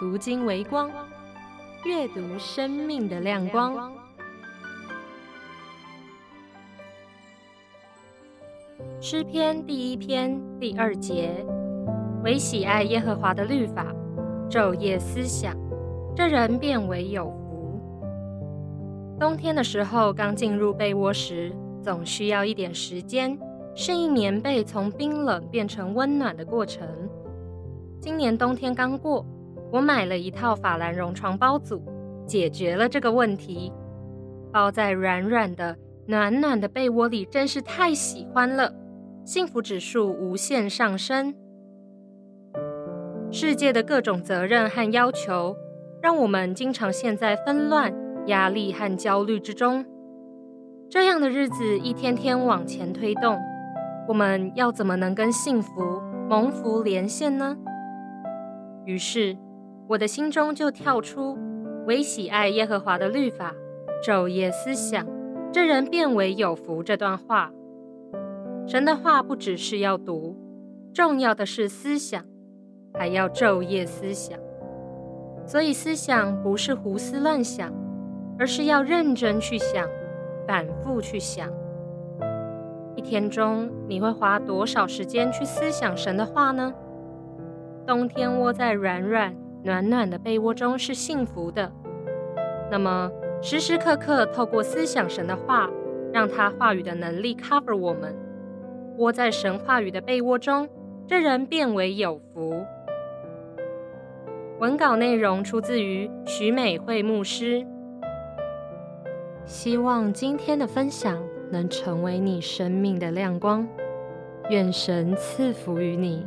读经为光，阅读生命的亮光。诗篇第一篇第二节：唯喜爱耶和华的律法，昼夜思想，这人便为有福。冬天的时候，刚进入被窝时，总需要一点时间适应棉被从冰冷变成温暖的过程。今年冬天刚过，我买了一套法兰绒床包组，解决了这个问题。包在软软的、暖暖的被窝里，真是太喜欢了。幸福指数无限上升。世界的各种责任和要求，让我们经常陷在纷乱、压力和焦虑之中。这样的日子一天天往前推动，我们要怎么能跟幸福、蒙福连线呢？于是，我的心中就跳出“唯喜爱耶和华的律法，昼夜思想，这人便为有福”这段话。神的话不只是要读，重要的是思想，还要昼夜思想。所以思想不是胡思乱想，而是要认真去想，反复去想。一天中你会花多少时间去思想神的话呢？冬天窝在软软暖暖的被窝中是幸福的，那么时时刻刻透过思想神的话，让他话语的能力 cover 我们。窝在神话语的被窝中，这人便为有福。文稿内容出自于许美惠牧师。希望今天的分享能成为你生命的亮光。愿神赐福于你。